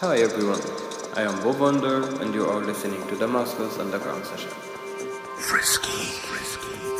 Hi everyone, I am Bob Wonder and you are listening to Damascus Underground Session. Frisky.